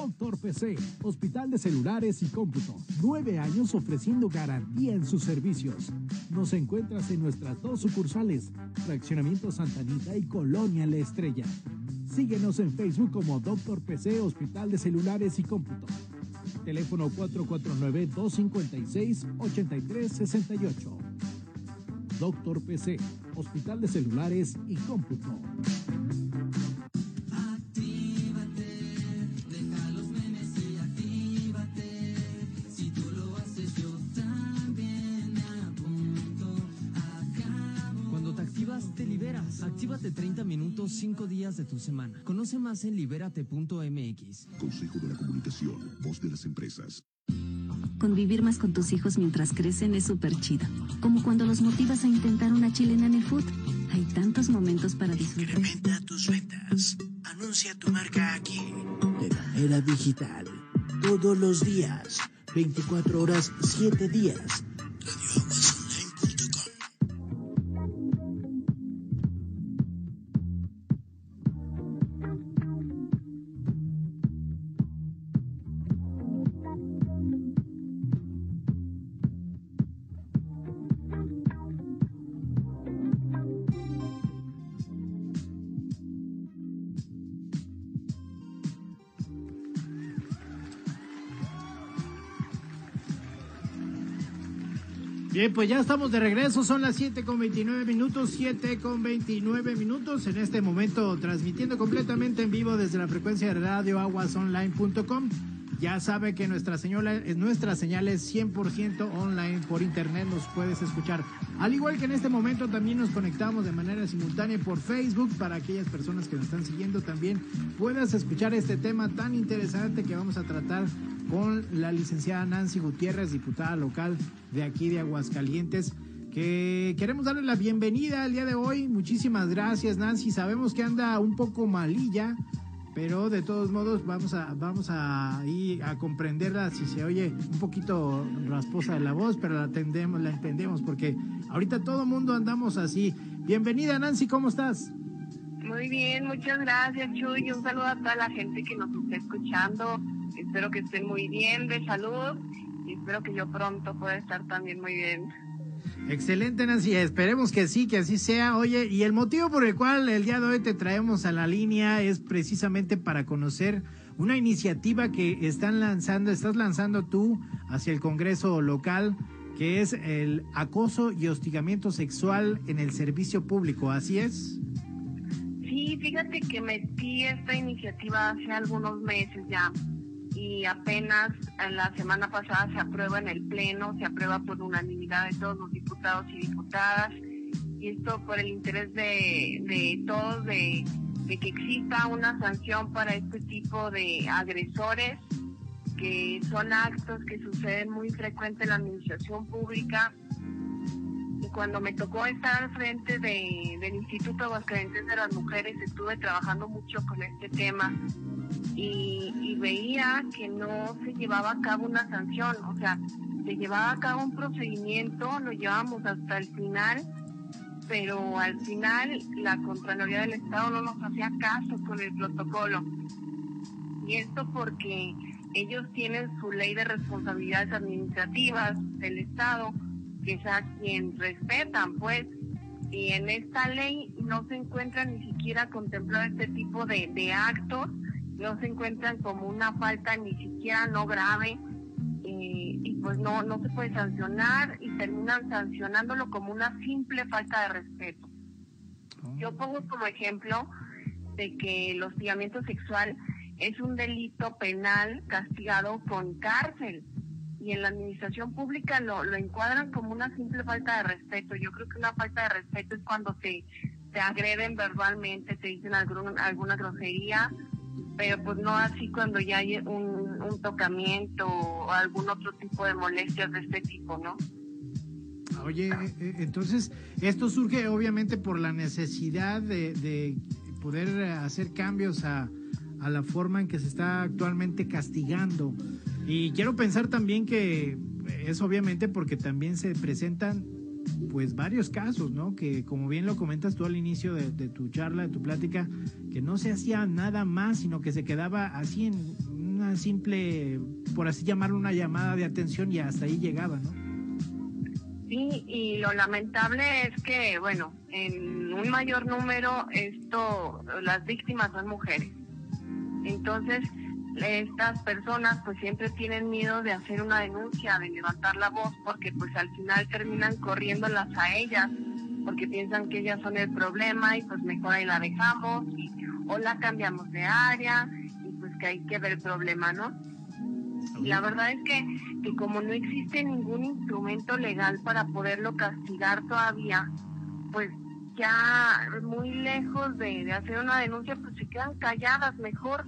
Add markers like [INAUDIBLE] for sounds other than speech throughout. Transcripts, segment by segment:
Doctor PC, Hospital de Celulares y Cómputo. Nueve años ofreciendo garantía en sus servicios. Nos encuentras en nuestras dos sucursales, Fraccionamiento Santanita y Colonia La Estrella. Síguenos en Facebook como Doctor PC, Hospital de Celulares y Cómputo. Teléfono 449-256-8368. Doctor PC, Hospital de Celulares y Cómputo. Tu semana. Conoce más en libérate.mx. Consejo de la Comunicación, voz de las empresas. Convivir más con tus hijos mientras crecen es súper chido. Como cuando los motivas a intentar una chilena en el food. Hay tantos momentos para disfrutar. Incrementa tus ventas. Anuncia tu marca aquí. De manera digital. Todos los días. 24 horas, 7 días. Radio Bien, pues ya estamos de regreso, son las 7 con 29 minutos, 7 con 29 minutos, en este momento transmitiendo completamente en vivo desde la frecuencia de radio aguasonline.com. Ya sabe que nuestra señal, nuestra señal es 100% online por internet, nos puedes escuchar. Al igual que en este momento también nos conectamos de manera simultánea por Facebook para aquellas personas que nos están siguiendo también puedas escuchar este tema tan interesante que vamos a tratar con la licenciada Nancy Gutiérrez, diputada local de aquí de Aguascalientes, que queremos darle la bienvenida al día de hoy. Muchísimas gracias Nancy, sabemos que anda un poco malilla, pero de todos modos vamos a vamos a ir a comprenderla si se oye un poquito rasposa de la voz, pero la atendemos, la entendemos porque ahorita todo mundo andamos así. Bienvenida Nancy, ¿cómo estás? Muy bien, muchas gracias Chuy, un saludo a toda la gente que nos está escuchando Espero que estén muy bien de salud y espero que yo pronto pueda estar también muy bien. Excelente, Nancy. Esperemos que sí, que así sea. Oye, y el motivo por el cual el día de hoy te traemos a la línea es precisamente para conocer una iniciativa que están lanzando, estás lanzando tú hacia el Congreso local, que es el acoso y hostigamiento sexual en el servicio público. ¿Así es? Sí, fíjate que metí esta iniciativa hace algunos meses ya y apenas en la semana pasada se aprueba en el Pleno, se aprueba por unanimidad de todos los diputados y diputadas, y esto por el interés de, de todos de, que exista una sanción para este tipo de agresores, que son actos que suceden muy frecuente en la administración pública. Y cuando me tocó estar al frente de, del Instituto Aguascalientes de las Mujeres, estuve trabajando mucho con este tema y, veía que no se llevaba a cabo una sanción, o sea, se llevaba a cabo un procedimiento, lo llevamos hasta el final, pero al final la Contraloría del Estado no nos hacía caso con el protocolo. Y esto porque ellos tienen su ley de responsabilidades administrativas del Estado, que es a quien respetan, pues, y en esta ley no se encuentra ni siquiera contemplado este tipo de, de actos no se encuentran como una falta ni siquiera no grave eh, y pues no, no se puede sancionar y terminan sancionándolo como una simple falta de respeto. Oh. Yo pongo como ejemplo de que el hostigamiento sexual es un delito penal castigado con cárcel y en la administración pública lo, lo encuadran como una simple falta de respeto. Yo creo que una falta de respeto es cuando te, te agreden verbalmente, te dicen algún, alguna grosería pero pues no así cuando ya hay un, un tocamiento o algún otro tipo de molestias de este tipo, ¿no? Oye, eh, eh, entonces esto surge obviamente por la necesidad de, de poder hacer cambios a, a, la forma en que se está actualmente castigando. Y quiero pensar también que es obviamente porque también se presentan pues varios casos, ¿no? Que como bien lo comentas tú al inicio de, tu charla, de tu plática, que no se hacía nada más, sino que se quedaba así en una simple, por así llamarlo, una llamada de atención y hasta ahí llegaba, ¿no? Sí, y lo lamentable es que, bueno, en un mayor número esto, las víctimas son mujeres. Entonces, estas personas pues siempre tienen miedo de hacer una denuncia, de levantar la voz, porque pues al final terminan corriéndolas a ellas, porque piensan que ellas son el problema y pues mejor ahí la dejamos o la cambiamos de área y pues que hay que ver el problema, ¿no? la verdad es que, que como no existe ningún instrumento legal para poderlo castigar todavía, pues ya muy lejos de, hacer una denuncia, pues se quedan calladas mejor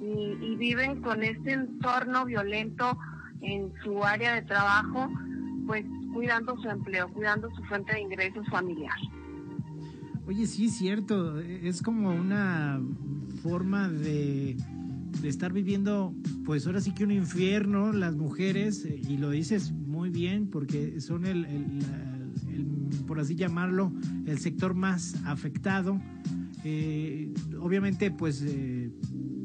y, y, viven con este entorno violento en su área de trabajo, pues cuidando su empleo, cuidando su fuente de ingresos familiar. Oye, sí, cierto, es como una forma de de estar viviendo, pues ahora sí que un infierno, las mujeres, eh, y lo dices muy bien, porque son el, por así llamarlo, el sector más afectado. Eh, obviamente, pues eh,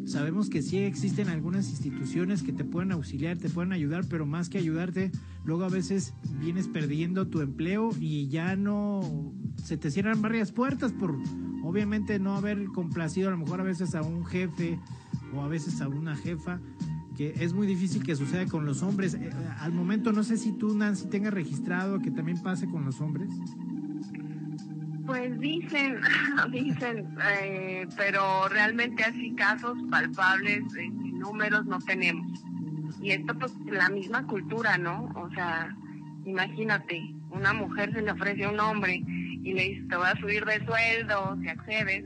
sabemos que sí existen algunas instituciones que te pueden auxiliar, te pueden ayudar, pero más que ayudarte, luego a veces vienes perdiendo tu empleo y ya no se te cierran varias puertas por obviamente no haber complacido a lo mejor a veces a un jefe o a veces a una jefa, que es muy difícil que suceda con los hombres. Eh, al momento no sé si tú, Nancy, tengas registrado que también pase con los hombres. Pues dicen, [LAUGHS] dicen, eh, pero realmente así casos palpables, eh, números no tenemos. Y esto pues la misma cultura, ¿no? O sea, imagínate, una mujer se le ofrece a un hombre y le dice, te voy a subir de sueldo si accedes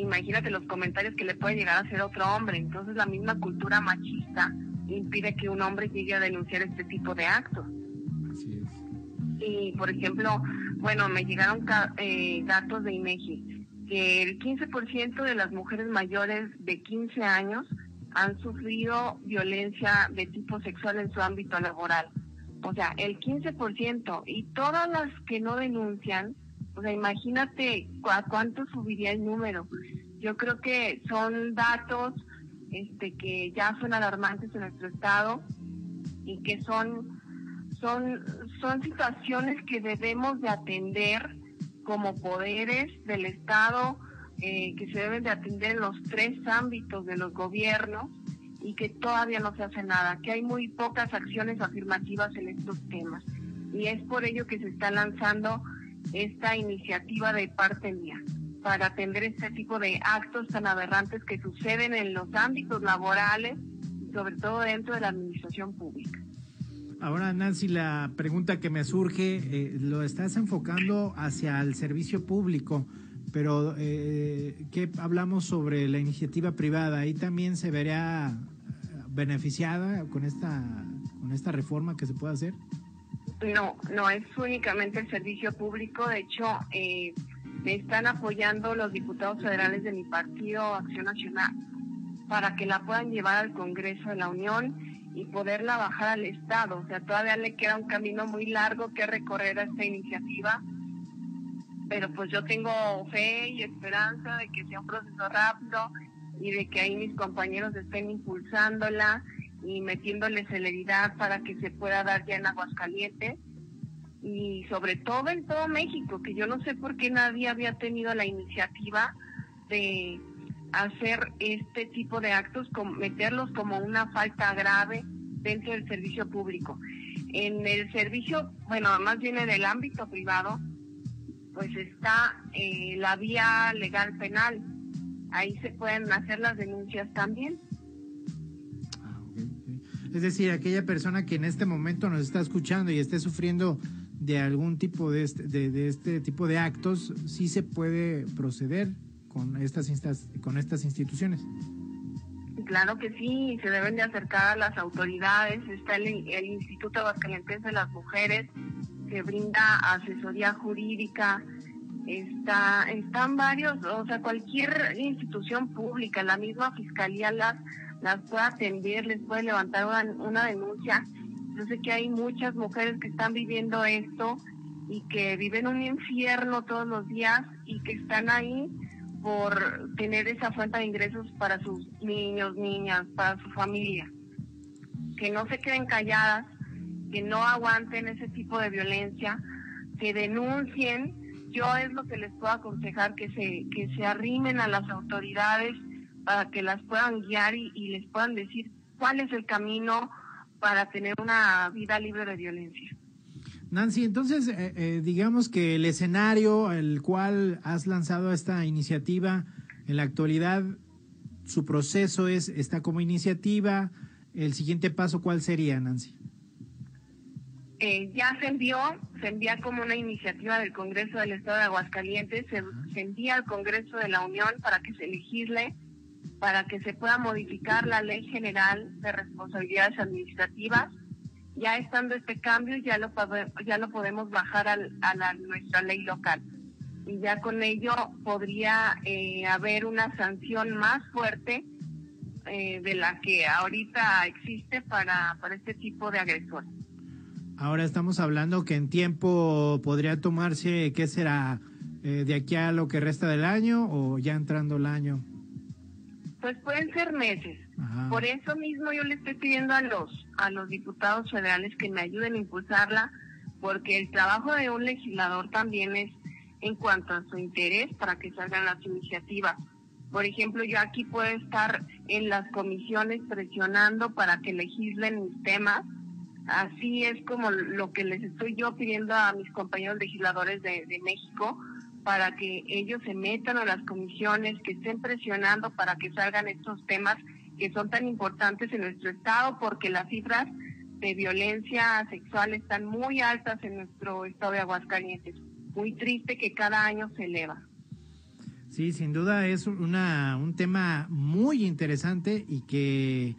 imagínate los comentarios que le puede llegar a hacer otro hombre. Entonces la misma cultura machista impide que un hombre llegue a denunciar este tipo de actos. Así es. Y por ejemplo, bueno, me llegaron eh, datos de INEGI que el 15% de las mujeres mayores de 15 años han sufrido violencia de tipo sexual en su ámbito laboral. O sea, el 15% y todas las que no denuncian, o sea, imagínate a cuánto subiría el número. Yo creo que son datos este, que ya son alarmantes en nuestro estado y que son, son, son situaciones que debemos de atender como poderes del Estado, eh, que se deben de atender en los tres ámbitos de los gobiernos y que todavía no se hace nada, que hay muy pocas acciones afirmativas en estos temas. Y es por ello que se está lanzando esta iniciativa de parte mía para atender este tipo de actos tan aberrantes que suceden en los ámbitos laborales, sobre todo dentro de la administración pública. Ahora, Nancy, la pregunta que me surge, eh, lo estás enfocando hacia el servicio público, pero eh, ¿qué hablamos sobre la iniciativa privada? ¿Ahí también se verá beneficiada con esta, con esta reforma que se puede hacer? No, no es únicamente el servicio público. De hecho, eh, me están apoyando los diputados federales de mi partido, Acción Nacional, para que la puedan llevar al Congreso de la Unión y poderla bajar al Estado. O sea, todavía le queda un camino muy largo que recorrer a esta iniciativa, pero pues yo tengo fe y esperanza de que sea un proceso rápido y de que ahí mis compañeros estén impulsándola y metiéndole celeridad para que se pueda dar ya en Aguascalientes y sobre todo en todo México, que yo no sé por qué nadie había tenido la iniciativa de hacer este tipo de actos, meterlos como una falta grave dentro del servicio público. En el servicio, bueno, más bien en el ámbito privado, pues está eh, la vía legal penal. Ahí se pueden hacer las denuncias también. Es decir, aquella persona que en este momento nos está escuchando y esté sufriendo de algún tipo de este, de, este tipo de actos, sí se puede proceder con estas, con estas instituciones. Claro que sí, se deben de acercar a las autoridades. Está el, el Instituto Aguascalientes de las Mujeres que brinda asesoría jurídica. Está, están varios, o sea, cualquier institución pública, la misma fiscalía las las puede atender, les puede levantar una, denuncia. Yo sé que hay muchas mujeres que están viviendo esto y que viven un infierno todos los días y que están ahí por tener esa fuente de ingresos para sus niños, niñas, para su familia. Que no se queden calladas, que no aguanten ese tipo de violencia, que denuncien. Yo es lo que les puedo aconsejar, que se, que se arrimen a las autoridades para que las puedan guiar y, y les puedan decir cuál es el camino para tener una vida libre de violencia. Nancy, entonces eh, eh, digamos que el escenario al cual has lanzado esta iniciativa en la actualidad, su proceso es está como iniciativa. El siguiente paso, ¿cuál sería, Nancy? Eh, ya se envió, se envía como una iniciativa del Congreso del Estado de Aguascalientes, se, se envía al Congreso de la Unión para que se legisle, para que se pueda modificar la Ley General de Responsabilidades Administrativas ya estando este cambio ya lo ya lo podemos bajar al, a la, nuestra ley local y ya con ello podría eh, haber una sanción más fuerte eh, de la que ahorita existe para, para este tipo de agresor. Ahora estamos hablando que en tiempo podría tomarse, ¿qué será? Eh, ¿De aquí a lo que resta del año o ya entrando el año? Pues pueden ser meses. Por eso mismo yo le estoy pidiendo a los a los diputados federales que me ayuden a impulsarla, porque el trabajo de un legislador también es en cuanto a su interés para que salgan las iniciativas. Por ejemplo, yo aquí puedo estar en las comisiones presionando para que legislen mis temas. Así es como lo que les estoy yo pidiendo a mis compañeros legisladores de, de México, para que ellos se metan a las comisiones, que estén presionando para que salgan estos temas que son tan importantes en nuestro estado, porque las cifras de violencia sexual están muy altas en nuestro estado de Aguascalientes. Muy triste que cada año se eleva. Sí, sin duda es una, un tema muy interesante y que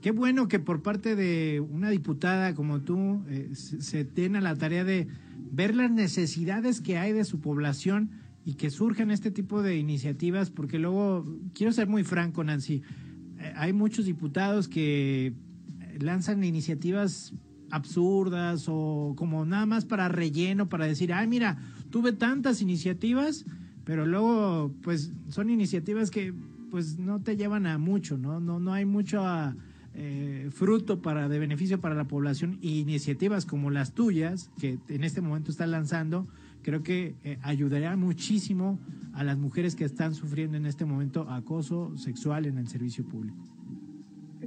qué bueno que por parte de una diputada como tú eh, se tenga la tarea de ver las necesidades que hay de su población y que surjan este tipo de iniciativas, porque luego, quiero ser muy franco, Nancy, hay muchos diputados que lanzan iniciativas absurdas o como nada más para relleno, para decir, ay, mira, tuve tantas iniciativas, pero luego, pues, son iniciativas que, pues, no te llevan a mucho, ¿no? No, no hay mucho a eh, fruto para de beneficio para la población y iniciativas como las tuyas que en este momento están lanzando creo que eh, ayudaría muchísimo a las mujeres que están sufriendo en este momento acoso sexual en el servicio público.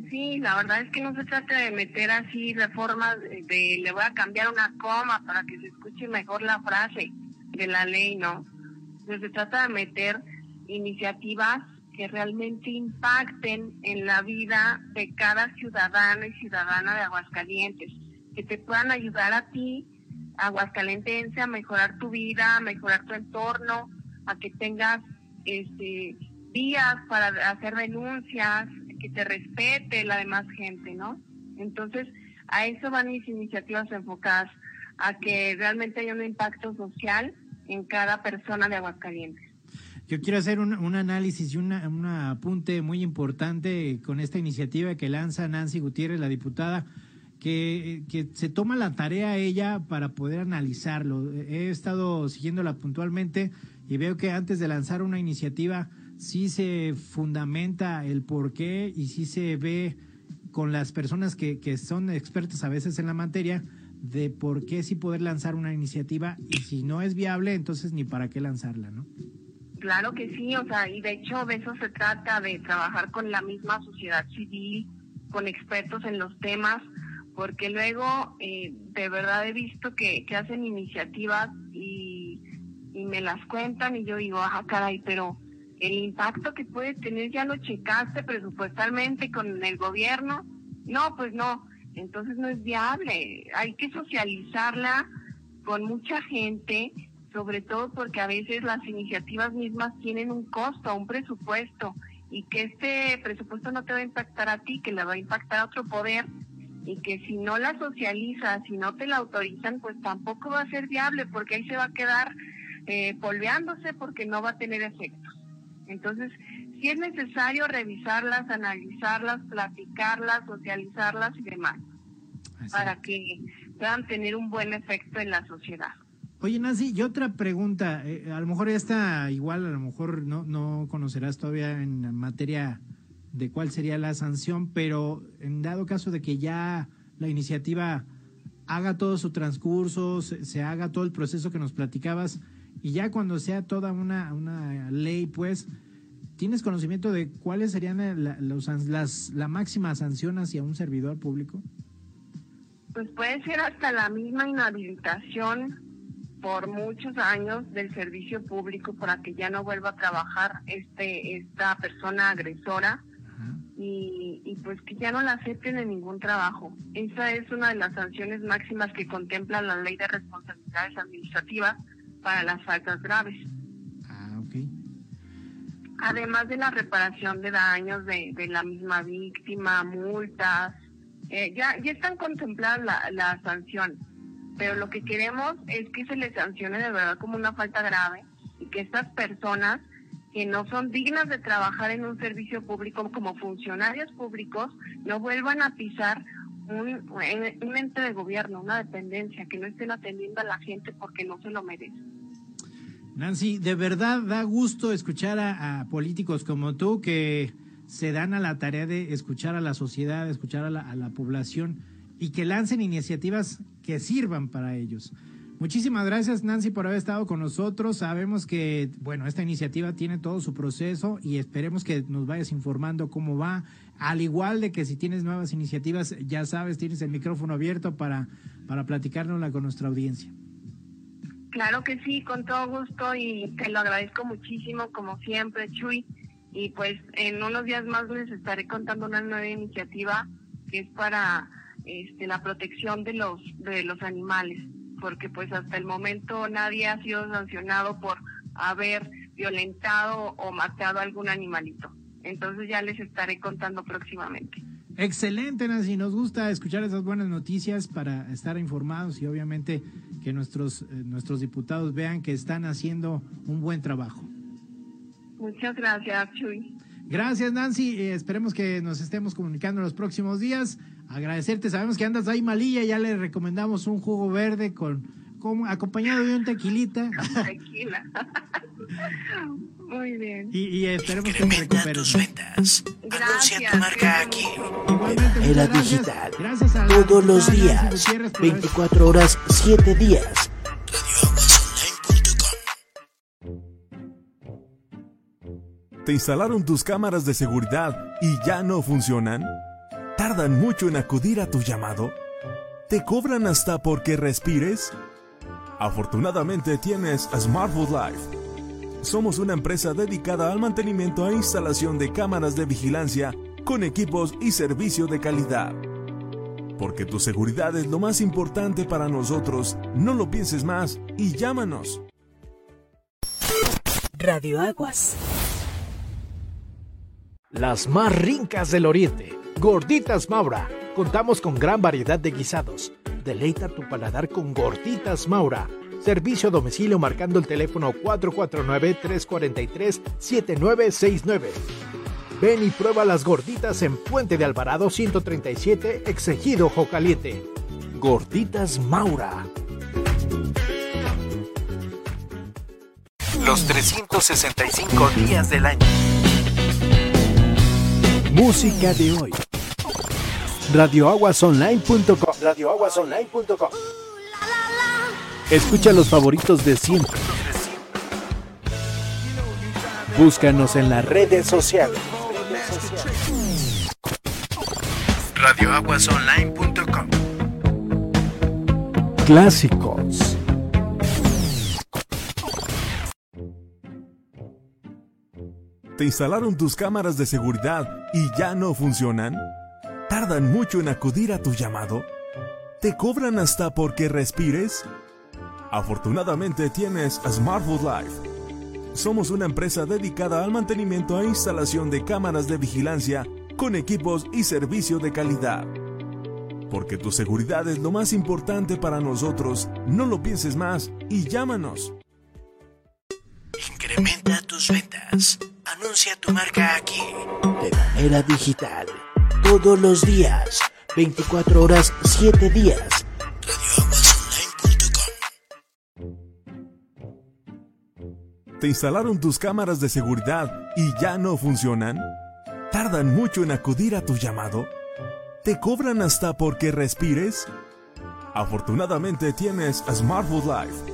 Sí, la verdad es que no se trata de meter así reformas de, le voy a cambiar una coma para que se escuche mejor la frase de la ley, ¿no? se trata de meter iniciativas que realmente impacten en la vida de cada ciudadano y ciudadana de Aguascalientes, que te puedan ayudar a ti, aguascalentense, a mejorar tu vida, a mejorar tu entorno, a que tengas este días para hacer denuncias, que te respete la demás gente, ¿no? Entonces, a eso van mis iniciativas enfocadas, a que realmente haya un impacto social en cada persona de Aguascalientes. Yo quiero hacer un, análisis y un apunte muy importante con esta iniciativa que lanza Nancy Gutiérrez, la diputada, que, se toma la tarea ella para poder analizarlo. He estado siguiéndola puntualmente y veo que antes de lanzar una iniciativa sí se fundamenta el por qué y sí se ve con las personas que, que son expertas a veces en la materia de por qué sí poder lanzar una iniciativa y si no es viable, entonces ni para qué lanzarla, ¿no? Claro que sí, o sea, y de hecho de eso se trata, de trabajar con la misma sociedad civil, con expertos en los temas, porque luego eh, de verdad he visto que, que hacen iniciativas y, y, me las cuentan y yo digo, ajá, caray, pero el impacto que puede tener ya lo checaste presupuestalmente con el gobierno. No, pues no, entonces no es viable, hay que socializarla con mucha gente sobre todo porque a veces las iniciativas mismas tienen un costo, un presupuesto, y que este presupuesto no te va a impactar a ti, que le va a impactar a otro poder, y que si no la socializas, si no te la autorizan, pues tampoco va a ser viable, porque ahí se va a quedar eh, polveándose porque no va a tener efectos. Entonces, sí es necesario revisarlas, analizarlas, platicarlas, socializarlas y demás, para que puedan tener un buen efecto en la sociedad. Oye, Nancy, y otra pregunta, eh, a lo mejor esta igual, a lo mejor no, no conocerás todavía en materia de cuál sería la sanción, pero en dado caso de que ya la iniciativa haga todo su transcurso, se, haga todo el proceso que nos platicabas, y ya cuando sea toda una, una ley, pues, ¿tienes conocimiento de cuáles serían la, las, la máxima sanción hacia un servidor público? Pues puede ser hasta la misma inhabilitación por muchos años del servicio público para que ya no vuelva a trabajar este esta persona agresora y, y, pues que ya no la acepten en ningún trabajo. Esa es una de las sanciones máximas que contempla la ley de responsabilidades administrativas para las faltas graves. Ah, ok. Además de la reparación de daños de, de la misma víctima, multas, eh, ya, ya están contempladas las la sanciones pero lo que queremos es que se les sancione de verdad como una falta grave y que estas personas que no son dignas de trabajar en un servicio público como funcionarios públicos no vuelvan a pisar un, un ente de gobierno, una dependencia, que no estén atendiendo a la gente porque no se lo merecen. Nancy, de verdad da gusto escuchar a, políticos como tú que se dan a la tarea de escuchar a la sociedad, escuchar a la, a la población y que lancen iniciativas que sirvan para ellos. Muchísimas gracias Nancy por haber estado con nosotros. Sabemos que, bueno, esta iniciativa tiene todo su proceso y esperemos que nos vayas informando cómo va. Al igual de que si tienes nuevas iniciativas, ya sabes, tienes el micrófono abierto para, para platicárnosla con nuestra audiencia. Claro que sí, con todo gusto y te lo agradezco muchísimo, como siempre, Chuy. Y pues en unos días más les estaré contando una nueva iniciativa que es para este, la protección de los, de los animales, porque pues hasta el momento nadie ha sido sancionado por haber violentado o matado a algún animalito. Entonces ya les estaré contando próximamente. Excelente, Nancy. Nos gusta escuchar esas buenas noticias para estar informados y obviamente que nuestros, eh, nuestros diputados vean que están haciendo un buen trabajo. Muchas gracias, Chuy. Gracias, Nancy. Eh, esperemos que nos estemos comunicando en los próximos días agradecerte. Sabemos que andas ahí malilla, ya le recomendamos un jugo verde con, con acompañado de un tequilita. Tequila. Muy bien. Y, y esperemos que te recuperes. Tus Anuncia tu marca aquí. Igualmente, Era digital. Gracias a Todos los días. 24 horas, 7 días. ¿Te instalaron tus cámaras de seguridad y ya no funcionan? ¿Tardan mucho en acudir a tu llamado? ¿Te cobran hasta porque respires? Afortunadamente tienes Smartwood Life. Somos una empresa dedicada al mantenimiento e instalación de cámaras de vigilancia con equipos y servicio de calidad. Porque tu seguridad es lo más importante para nosotros, no lo pienses más y llámanos. Radio Aguas. Las más rincas del oriente Gorditas Maura. Contamos con gran variedad de guisados. Deleita tu paladar con Gorditas Maura. Servicio a domicilio marcando el teléfono 449-343-7969. Ven y prueba las gorditas en Puente de Alvarado 137, Exegido Jocaliente. Gorditas Maura. Los 365 días del año. Música de hoy radioaguasonline.com. Radioaguasonline.com. Escucha los favoritos de siempre. Búscanos en las redes sociales. Radioaguasonline.com. Clásicos. ¿Te instalaron tus cámaras de seguridad y ya no funcionan? ¿Tardan mucho en acudir a tu llamado? ¿Te cobran hasta porque respires? Afortunadamente tienes Smartwood Life. Somos una empresa dedicada al mantenimiento e instalación de cámaras de vigilancia con equipos y servicio de calidad. Porque tu seguridad es lo más importante para nosotros, no lo pienses más y llámanos. Incrementa tus ventas. Anuncia tu marca aquí. De manera digital todos los días, 24 horas, 7 días. ¿Te instalaron tus cámaras de seguridad y ya no funcionan? ¿Tardan mucho en acudir a tu llamado? ¿Te cobran hasta porque respires? Afortunadamente tienes Smartwood Life.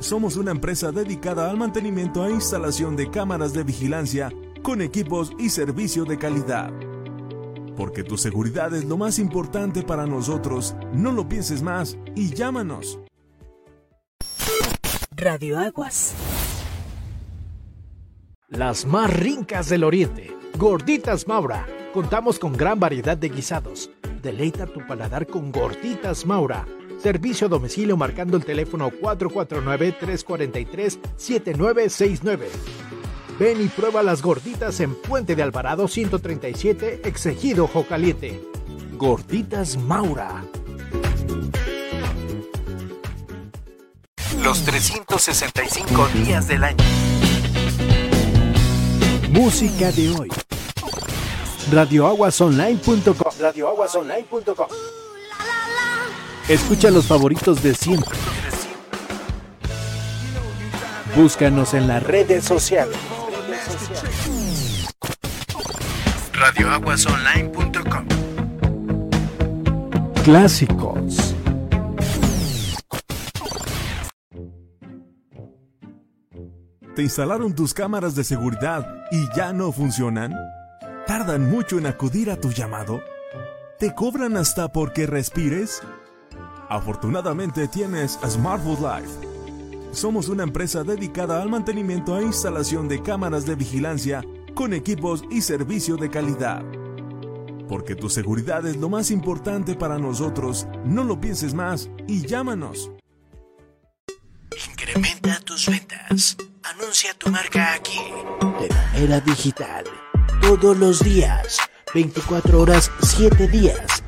Somos una empresa dedicada al mantenimiento e instalación de cámaras de vigilancia con equipos y servicio de calidad. Porque tu seguridad es lo más importante para nosotros, no lo pienses más y llámanos. Radio Aguas. Las más rincas del oriente. Gorditas Maura. Contamos con gran variedad de guisados. Deleita tu paladar con Gorditas Maura. Servicio a domicilio marcando el teléfono 449-343-7969. Ven y prueba las gorditas en Puente de Alvarado 137, Exegido Jocaliente. Gorditas Maura. Los 365 días del año. Música de hoy. Radioaguasonline.com Radioaguasonline.com Escucha los favoritos de siempre. Búscanos en las redes sociales. Radioaguasonline.com Clásicos. ¿Te instalaron tus cámaras de seguridad y ya no funcionan? ¿Tardan mucho en acudir a tu llamado? ¿Te cobran hasta porque respires? Afortunadamente tienes Smartwood Life. Somos una empresa dedicada al mantenimiento e instalación de cámaras de vigilancia con equipos y servicio de calidad. Porque tu seguridad es lo más importante para nosotros, no lo pienses más y llámanos. Incrementa tus ventas. Anuncia tu marca aquí. De manera digital. Todos los días. 24 horas, 7 días.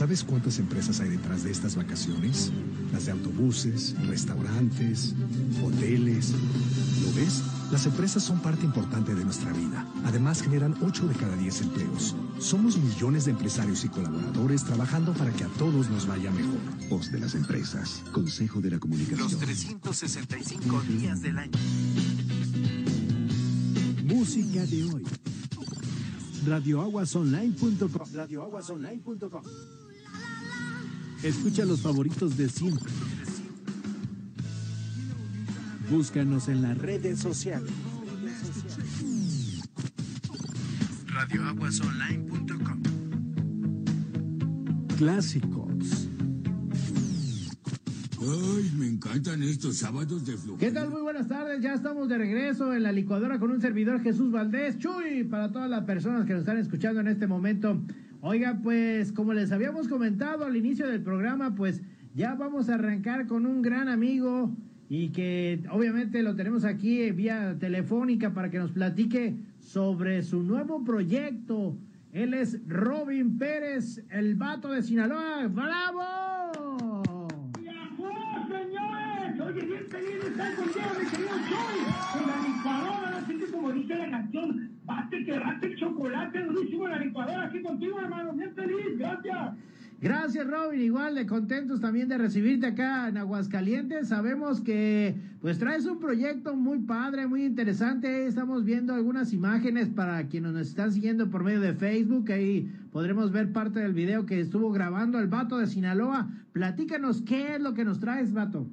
¿Sabes cuántas empresas hay detrás de estas vacaciones? Las de autobuses, restaurantes, hoteles. ¿Lo ves? Las empresas son parte importante de nuestra vida. Además, generan 8 de cada 10 empleos. Somos millones de empresarios y colaboradores trabajando para que a todos nos vaya mejor. Voz de las empresas. Consejo de la Comunicación. Los 365 días del año. Música de hoy. Radioaguasonline.com Radioaguasonline.com Escucha los favoritos de siempre. Búscanos en las redes sociales. radioaguasonline.com. Clásicos. Ay, me encantan estos sábados de flujera. ¿Qué tal? Muy buenas tardes. Ya estamos de regreso en la licuadora con un servidor Jesús Valdés. Chuy, para todas las personas que nos están escuchando en este momento. Oiga, pues como les habíamos comentado al inicio del programa, pues ya vamos a arrancar con un gran amigo y que obviamente lo tenemos aquí vía telefónica para que nos platique sobre su nuevo proyecto. Él es Robin Pérez, el vato de Sinaloa. ¡Bravo! señores! Oye, bien feliz de estar contigo, mi querido Choy. En la la canción, bate que rate el chocolate durísimo en la licuadora. Aquí contigo, hermano. Bien feliz, gracias. Gracias, Robin. Igual de contentos también de recibirte acá en Aguascalientes. Sabemos que pues traes un proyecto muy padre, muy interesante. Estamos viendo algunas imágenes para quienes nos están siguiendo por medio de Facebook. Ahí podremos ver parte del video que estuvo grabando el vato de Sinaloa. Platícanos qué es lo que nos traes, vato.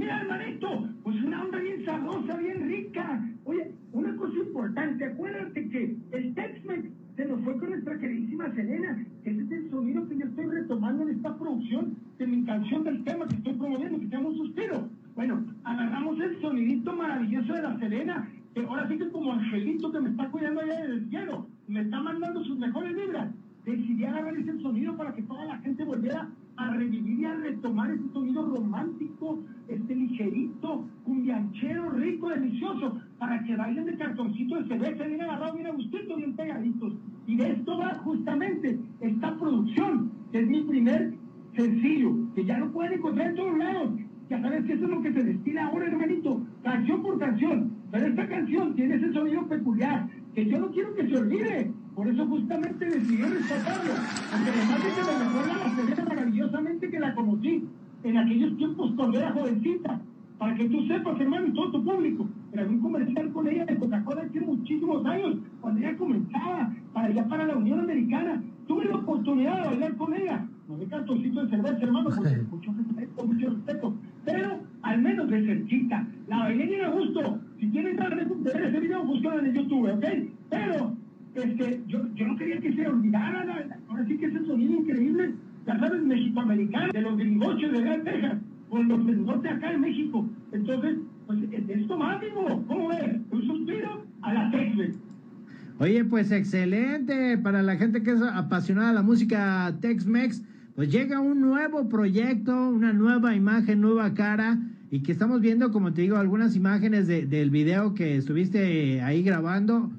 Mira, hermanito, pues una onda bien sabrosa, bien rica. Oye, una cosa importante, acuérdate que el Tex-Mex se nos fue con nuestra queridísima Selena. Ese es el sonido que yo estoy retomando en esta producción de mi canción del tema que estoy promoviendo, que se Suspiro. Bueno, agarramos el sonidito maravilloso de la Selena, que ahora sí que como angelito que me está cuidando allá del cielo, me está mandando sus mejores vibras. Decidí agarrar ese sonido para que toda la gente volviera a revivir y a retomar ese sonido romántico, este ligerito, cumbianchero, rico, delicioso, para que bailen de cartoncito de cerveza, bien agarrado, bien a gustito, bien pegaditos. Y de esto va justamente esta producción, que es mi primer sencillo, que ya lo pueden encontrar en todos lados. Ya sabes que eso es lo que se destila ahora, hermanito, canción por canción. Pero esta canción tiene ese sonido peculiar, que yo no quiero que se olvide. Por eso justamente decidí rescatarlo. Aunque además de que me recuerda la Selena maravillosamente que la conocí en aquellos tiempos cuando era jovencita. Para que tú sepas, hermano, y todo tu público. Grabé un comercial con ella de Coca-Cola hace muchísimos años, cuando ella comenzaba, para allá para la Unión Americana. Tuve la oportunidad de bailar con ella. No de cartoncito de cerveza, hermano, porque mucho respeto, mucho respeto. Pero al menos de cerquita. La bailé bien a gusto. Si quieren ver ese video, búscalo en YouTube, ¿ok? Pero este, yo, yo no quería que se olvidara, ahora sí que ese sonido increíble, ya sabes, mexicoamericano, de los gringoches de Gran Texas, con los del norte acá en México. Entonces, pues esto más, ¿cómo ves? Un suspiro a la Texas. Oye, pues excelente para la gente que es apasionada de la música Tex-Mex. Pues llega un nuevo proyecto, una nueva imagen, nueva cara y que estamos viendo, como te digo, algunas imágenes de, del video que estuviste ahí grabando.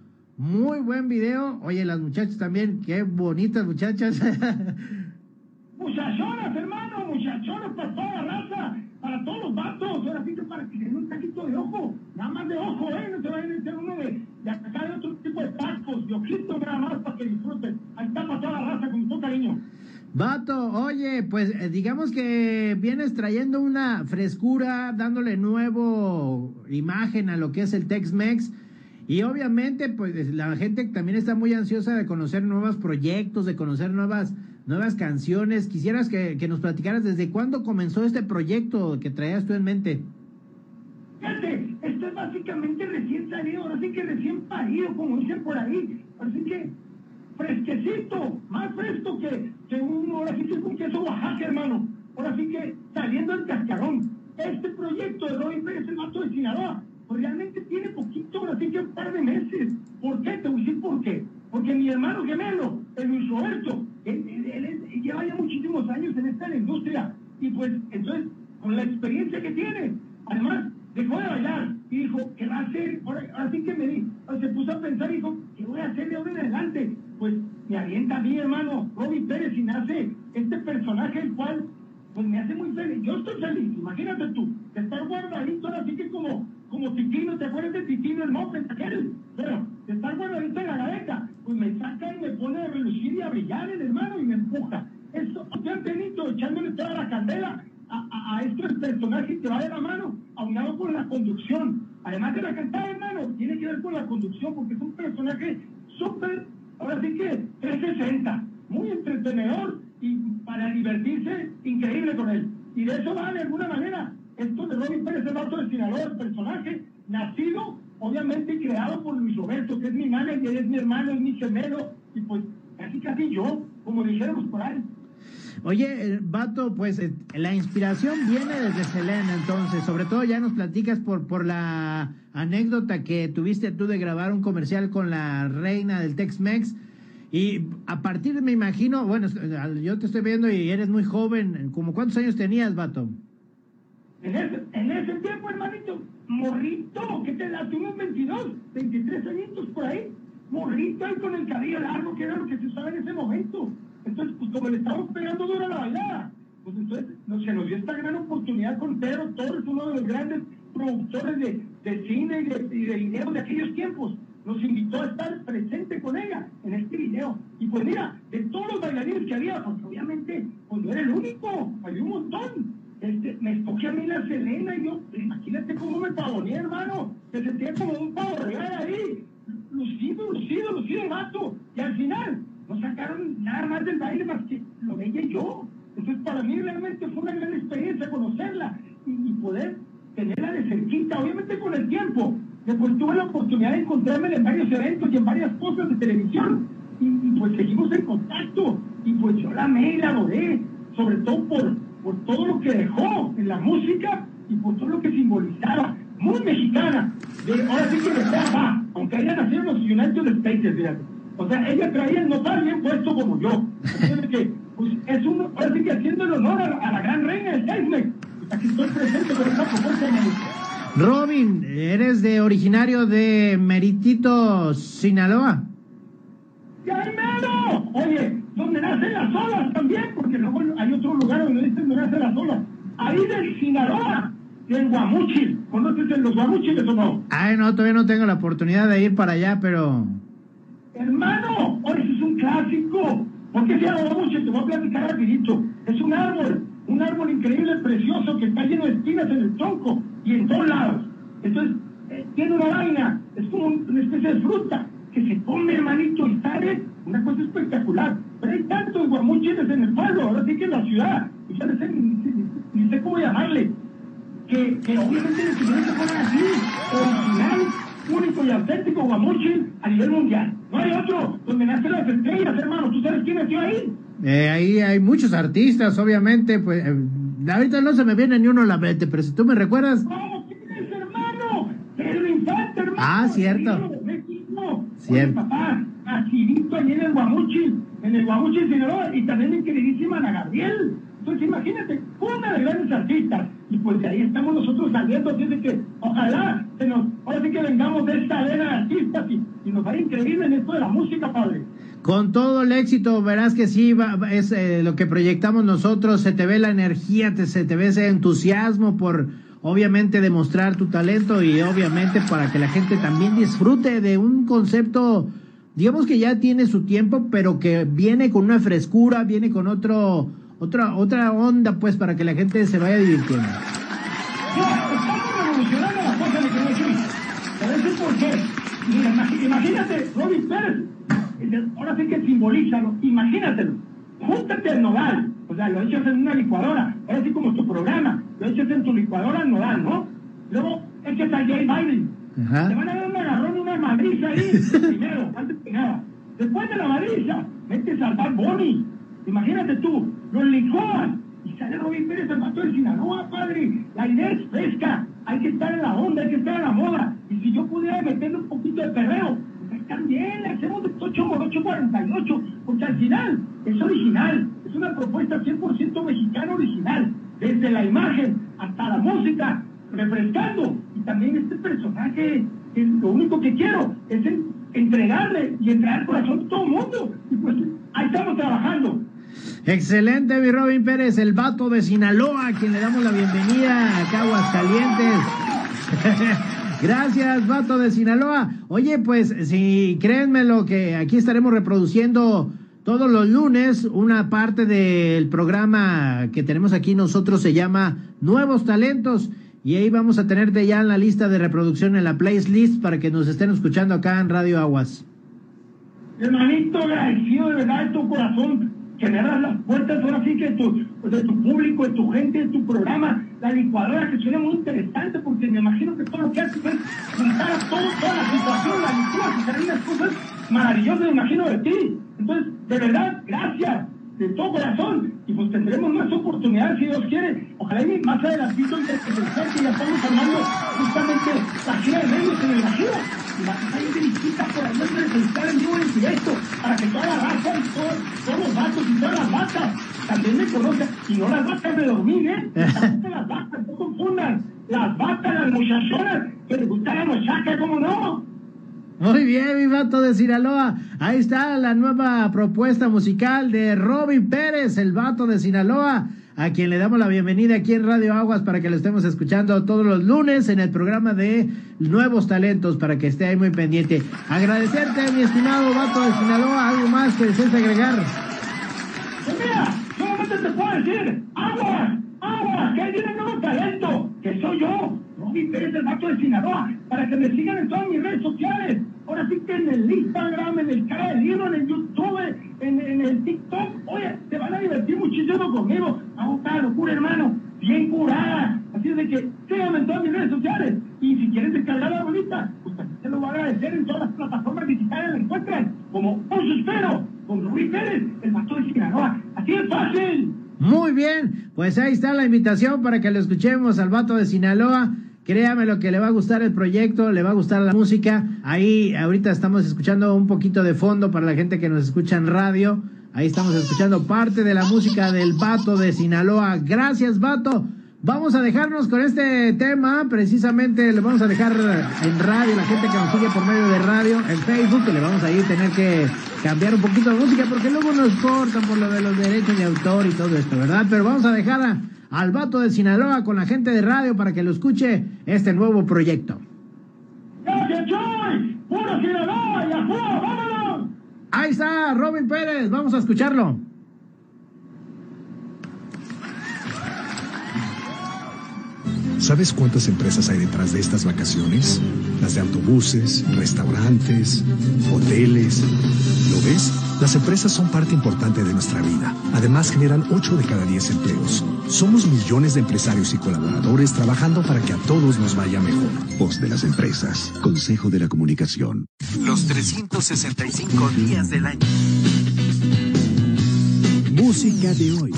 Muy buen video. Oye, las muchachas también, qué bonitas muchachas. [LAUGHS] Muchachonas, hermano, muchachonas para toda la raza, para todos los vatos. Ahora sí que para que den un taquito de ojo, nada más de ojo, ¿eh? No se vayan a echar uno de, de acá de otro tipo de tacos, de ojito nada más para que disfruten. Ahí está para toda la raza con todo cariño. Vato, oye, pues eh, digamos que vienes trayendo una frescura, dándole nuevo imagen a lo que es el Tex-Mex. Y obviamente, pues la gente también está muy ansiosa de conocer nuevos proyectos, de conocer nuevas, nuevas canciones. Quisieras que, que nos platicaras desde cuándo comenzó este proyecto que traías tú en mente. Fíjate, esto es básicamente recién salido, ahora sí que recién parido, como dicen por ahí. Así que fresquecito, más fresco que, que un, ahora sí que es un queso Oaxaca, hermano. Ahora sí que saliendo del cascarón. Este proyecto de Robin Pérez, el mato de Sinaloa, pues realmente tiene poquito, ahora sí que un par de meses. ¿Por qué? Te voy a decir por qué. Porque mi hermano gemelo, el Luis Roberto, él, él, él, él lleva ya muchísimos años en esta industria. Y pues, entonces, con la experiencia que tiene, además, dejó de bailar y dijo, ¿qué va a hacer? Ahora, ahora sí que me di, se puso a pensar y dijo, ¿qué voy a hacer de ahora en adelante? Pues me avienta a mí, hermano, Robin Pérez, y nace este personaje, el cual, pues me hace muy feliz. Yo estoy feliz, imagínate tú, de estar guardadito, ahora sí que como, como Titino, ¿te acuerdas de Titino, el moped aquel? Bueno, estar guardadito en la gaveta, pues me saca y me pone a relucir y a brillar el hermano y me empuja. Eso, ya penito, echándole toda la candela a, a, a estos personajes que va de la mano, aunado con la conducción. Además de la cantada, hermano, tiene que ver con la conducción, porque es un personaje súper, ahora sí que 360, muy entretenedor y para divertirse, increíble con él. Y de eso va de alguna manera esto de Robin Pérez, el auto de Sinaloa, el personaje nacido obviamente creado por Luis Roberto, que es mi manager, es mi hermano, es mi gemelo, y pues casi casi yo, como dijéramos por ahí. Oye, Vato, pues eh, la inspiración viene desde Selena, entonces, sobre todo ya nos platicas por, por la anécdota que tuviste tú de grabar un comercial con la reina del Tex-Mex. Y a partir, me imagino, bueno, yo te estoy viendo y eres muy joven, ¿como cuántos años tenías, Vato? En ese, en ese tiempo, hermanito, morrito, ¿qué te da? Unos 22, 23 añitos por ahí, morrito ahí con el cabello largo, que era lo que se usaba en ese momento. Entonces, pues como le estamos pegando duro a la bailada, pues entonces se nos dio esta gran oportunidad con Pedro Torres, uno de los grandes productores de, de cine y de, y de video de aquellos tiempos. Nos invitó a estar presente con ella en este video. Y pues mira, de todos los bailarines que había, pues obviamente, pues no era el único, había un montón. Este, me escogí a mí la Selena y yo, imagínate cómo me pavoné, hermano. Me sentía como un pavo real ahí. Lucido, lucido, lucido el vato. Y al final, no sacaron nada más del baile más que lo veía yo. Entonces, para mí realmente fue una gran experiencia conocerla y, poder tenerla de cerquita, obviamente con el tiempo. Después tuve la oportunidad de encontrarme en varios eventos y en varias cosas de televisión. Y, pues seguimos en contacto. Y pues yo la amé y la adoré, sobre todo por, por todo lo que dejó en la música y por todo lo que simbolizaba. Muy mexicana. De, ahora sí que de aunque haya nacido en los United States. O sea, ella traía el nopal bien puesto como yo. que, pues, es un, ahora sí que haciendo el honor a, la gran reina del Disney. Aquí estoy presente con esta propuesta Robin, eres de originario de Meritito, Sinaloa. ¡Ya hermano! Oye, donde nacen las olas también, porque luego hay otro lugar donde dicen donde nacen las olas. Ahí del Sinaloa, del Guamuchil. ¿Conoces los Guamuchiles o no? Ay, no, todavía no tengo la oportunidad de ir para allá, pero Hermano, hoy es un clásico. ¿Por qué se llama mucho? Te voy a platicar rapidito. Es un árbol, un árbol increíble, precioso, que está lleno de espinas en el tronco y en todos lados. Entonces, eh, tiene una vaina, es como una especie de fruta que se come, hermanito, y sale una cosa espectacular. Pero hay tantos guamuchiles en el pueblo, ahora sí que en la ciudad, y ya no sé, ni, sé cómo llamarle, que, que obviamente se tiene que poner así, original, único y auténtico guamuchil a nivel mundial. No hay otro donde nacen las estrellas, hermano. ¿Tú sabes quién nació ahí? Eh, ahí hay muchos artistas, obviamente. Pues eh, ahorita no se me viene ni uno a la mente, pero si tú me recuerdas. ¿Cómo tienes, hermano? Pedro Infante, hermano. Ah, cierto. Cierto. papá, nacidito allí en el Guamuchil, en el Guamuchil Sinaloa, y también mi queridísima Ana Gabriel. Entonces, imagínate, una de grandes artistas. Y pues de ahí estamos nosotros saliendo. Así que ojalá se nos, ahora sí que vengamos de esta arena de artistas y, nos vaya increíble en esto de la música, padre. Con todo el éxito, verás que sí, es eh, lo que proyectamos nosotros. Se te ve la energía, te, se te ve ese entusiasmo por obviamente demostrar tu talento y obviamente para que la gente también disfrute de un concepto digamos que ya tiene su tiempo, pero que viene con una frescura, viene con otro otra, otra onda, pues, para que la gente se vaya divirtiendo. imagínate, Robin Pérez, ahora sí que simbolízalo, imagínatelo. Júntate al nodal, o sea, lo echas en una licuadora, ahora sí como tu programa, lo echas en tu licuadora al nodal, ¿no? Luego echas a Jay Biden. Te van a dar un agarrón, una madriza ahí, [LAUGHS] primero, antes que nada. Después de la madriza, metes al Bad Bunny, Imagínate tú, los licúan y sale Robin Pérez al mato de Sinaloa, padre. La idea es fresca, hay que estar en la onda, hay que estar en la moda. Y si yo pudiera meterle un poquito de perreo, pues también le hacemos de 8 por 8, 48, porque al final es original, es una propuesta 100% mexicana original, desde la imagen hasta la música, refrescando. Y también este personaje, que lo único que quiero es entregarle y entregar el corazón a todo el mundo. Y pues ahí estamos trabajando. Excelente, mi Robin Pérez, el vato de Sinaloa, a quien le damos la bienvenida a Caguas Calientes. [LAUGHS] Gracias, vato de Sinaloa. Oye, pues, si créanme lo que aquí estaremos reproduciendo todos los lunes una parte del programa que tenemos aquí nosotros se llama Nuevos Talentos y ahí vamos a tenerte ya en la lista de reproducción en la playlist para que nos estén escuchando acá en Radio Aguas. Hermanito, agradecido de verdad de tu corazón abras las puertas ahora sí que de tu, de tu público, de tu gente, de tu programa, la licuadora que suena muy interesante porque me imagino que todo lo que haces es juntar a todos pasan unas cosas maravillosas, me imagino, de ti. Entonces, de verdad, gracias, de todo corazón. Y pues tendremos más oportunidades, si Dios quiere. Ojalá y más adelantito, entre que ya estamos armando justamente la gira de medios en el Bajío. Y va a estar ahí dirigida por ahí presentar en vivo en directo, para que toda la raza y todos, todos los vatos y todas las vacas también me conocen. Y no las vacas de dormir, ¿eh? [LAUGHS] las vacas, no confundan. Las vacas, las muchachonas, que les gusta la muchacha, ¿cómo no? Muy bien, mi vato de Sinaloa. Ahí está la nueva propuesta musical de Robin Pérez, el vato de Sinaloa, a quien le damos la bienvenida aquí en Radio Aguas para que lo estemos escuchando todos los lunes en el programa de Nuevos Talentos, para que esté ahí muy pendiente. Agradecerte, mi estimado vato de Sinaloa. ¿Algo más que desees agregar? Pues mira, solamente te puedo decir, aguas, aguas, que ahí viene nuevo talento, que soy yo. Robin Pérez, el vato de Sinaloa, para que me sigan en todas mis redes sociales. Ahora sí que en el Instagram, en el cara del libro, en el YouTube, en, el TikTok. Oye, te van a divertir muchísimo conmigo. Hago cada locura, hermano. Bien curada. Así es de que síganme en todas mis redes sociales. Y si quieren descargar la bolita, pues también te lo voy a agradecer en todas las plataformas digitales. La encuentran como Un Suspiro con Robin Pérez, el vato de Sinaloa. Así es fácil. Muy bien, pues ahí está la invitación para que lo escuchemos al vato de Sinaloa. Créame lo que le va a gustar el proyecto, le va a gustar la música. Ahí ahorita estamos escuchando un poquito de fondo para la gente que nos escucha en radio. Ahí estamos escuchando parte de la música del Vato de Sinaloa. Gracias, Vato. Vamos a dejarnos con este tema, precisamente le vamos a dejar en radio, la gente que nos sigue por medio de radio, en Facebook, que le vamos a ir a tener que cambiar un poquito de música, porque luego nos cortan por lo de los derechos de autor y todo esto, ¿verdad? Pero vamos a dejar a, al vato de Sinaloa con la gente de radio para que lo escuche este nuevo proyecto. Ahí está, Robin Pérez, vamos a escucharlo. ¿Sabes cuántas empresas hay detrás de estas vacaciones? Las de autobuses, restaurantes, hoteles. ¿Lo ves? Las empresas son parte importante de nuestra vida. Además, generan 8 de cada 10 empleos. Somos millones de empresarios y colaboradores trabajando para que a todos nos vaya mejor. Voz de las empresas. Consejo de la Comunicación. Los 365 días del año. Música de hoy.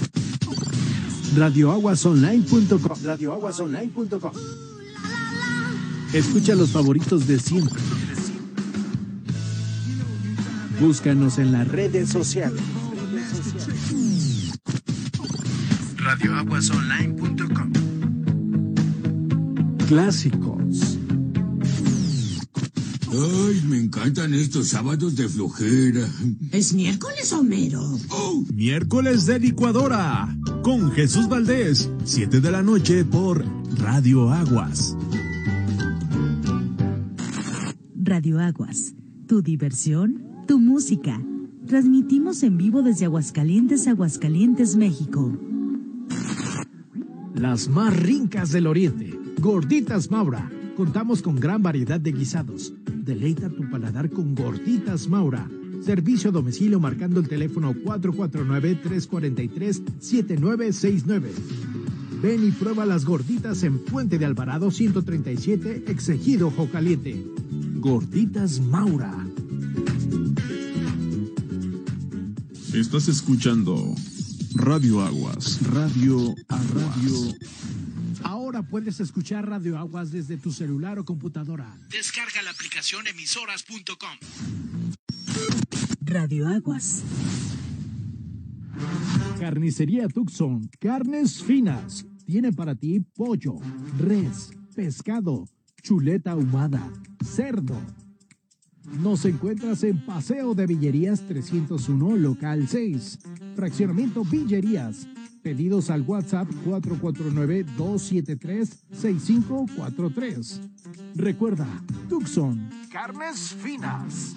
Radioaguasonline.com. Radioaguasonline.com. Escucha los favoritos de siempre. Búscanos en las redes sociales. Radioaguasonline.com. Clásicos. Ay, me encantan estos sábados de flojera. ¿Es miércoles, Homero? Oh, Miércoles de licuadora con Jesús Valdés, 7 de la noche por Radio Aguas. Radio Aguas, tu diversión, tu música. Transmitimos en vivo desde Aguascalientes, Aguascalientes, México. Las más ricas del oriente. Gorditas Maura. Contamos con gran variedad de guisados. Deleita tu paladar con Gorditas Maura. Servicio a domicilio marcando el teléfono 449-343-7969. Ven y prueba las gorditas en Puente de Alvarado 137, Exegido Jocaliente. Gorditas Maura. Estás escuchando Radio Aguas. Radio a Radio. Ahora puedes escuchar Radio Aguas desde tu celular o computadora. Descarga la aplicación emisoras.com. Radio Aguas. Carnicería Tucson, carnes finas. Tiene para ti pollo, res, pescado, chuleta ahumada, cerdo. Nos encuentras en Paseo de Villerías 301, local 6. Fraccionamiento Villerías. Pedidos al WhatsApp 449-273-6543. Recuerda, Tucson, carnes finas.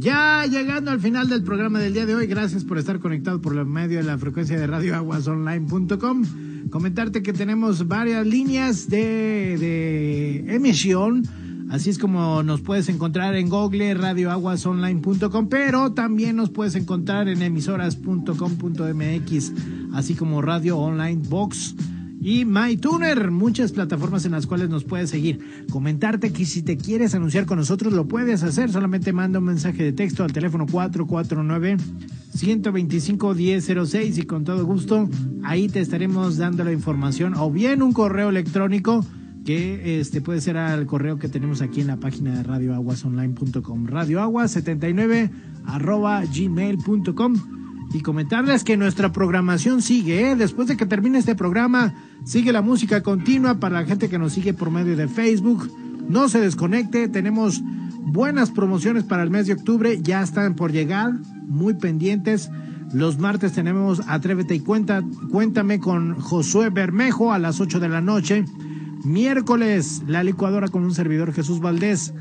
Ya llegando al final del programa del día de hoy, gracias por estar conectado por medio de la frecuencia de radioaguasonline.com. Comentarte que tenemos varias líneas de, de emisión. Así es como nos puedes encontrar en Google, radioaguasonline.com, pero también nos puedes encontrar en emisoras.com.mx, así como Radio Online Box y MyTuner, muchas plataformas en las cuales nos puedes seguir. Comentarte que si te quieres anunciar con nosotros lo puedes hacer, solamente manda un mensaje de texto al teléfono 449 125 1006 y con todo gusto ahí te estaremos dando la información. O bien un correo electrónico que este puede ser al correo que tenemos aquí en la página de radioaguasonline.com radioaguas79 arroba gmail.com y comentarles que nuestra programación sigue, ¿eh? después de que termine este programa, sigue la música continua para la gente que nos sigue por medio de Facebook. No se desconecte, tenemos buenas promociones para el mes de octubre, ya están por llegar, muy pendientes. Los martes tenemos Atrévete y cuenta, cuéntame con Josué Bermejo a las 8 de la noche. Miércoles, la licuadora con un servidor Jesús Valdés.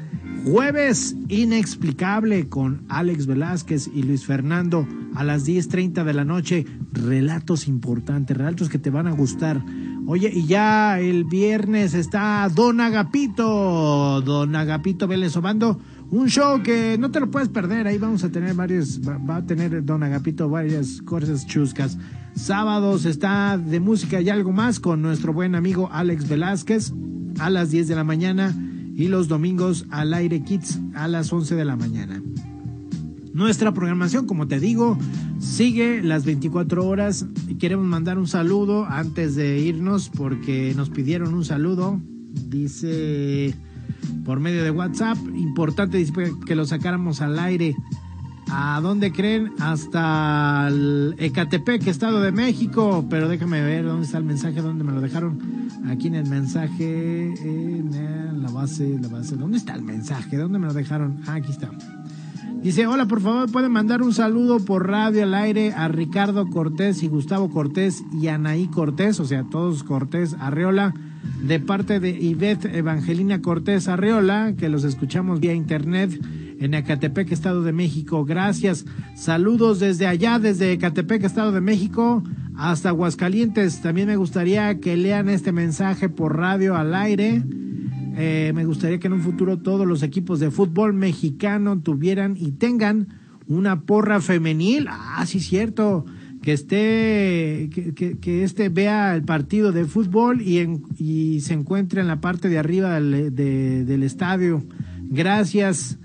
Jueves, inexplicable con Alex Velázquez y Luis Fernando a las 10.30 de la noche. Relatos importantes, relatos que te van a gustar. Oye, y ya el viernes está Don Agapito, Don Agapito Vélez Obando. Un show que no te lo puedes perder. Ahí vamos a tener varios, va a tener Don Agapito varias cosas chuscas. Sábados está de música y algo más con nuestro buen amigo Alex Velázquez a las 10 de la mañana y los domingos al aire Kids a las 11 de la mañana. Nuestra programación, como te digo, sigue las 24 horas. Queremos mandar un saludo antes de irnos porque nos pidieron un saludo. Dice por medio de WhatsApp, importante que lo sacáramos al aire. ¿A dónde creen? Hasta el Ecatepec, Estado de México. Pero déjame ver dónde está el mensaje, dónde me lo dejaron. Aquí en el mensaje, en la base, la base. ¿Dónde está el mensaje? ¿Dónde me lo dejaron? Ah, aquí está. Dice, hola, por favor, pueden mandar un saludo por radio al aire a Ricardo Cortés y Gustavo Cortés y Anaí Cortés, o sea, todos Cortés Arreola, de parte de Ivette Evangelina Cortés Arreola, que los escuchamos vía internet en Ecatepec, Estado de México. Gracias. Saludos desde allá, desde Ecatepec, Estado de México, hasta Aguascalientes. También me gustaría que lean este mensaje por radio al aire. Eh, me gustaría que en un futuro todos los equipos de fútbol mexicano tuvieran y tengan una porra femenil. Ah, sí, cierto. Que esté, que, este vea el partido de fútbol y, se encuentre en la parte de arriba del, de, del estadio. Gracias.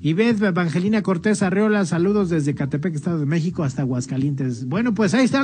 Ivette Evangelina Cortés Arreola, saludos desde Catepec, Estado de México, hasta Aguascalientes. Bueno, pues ahí está.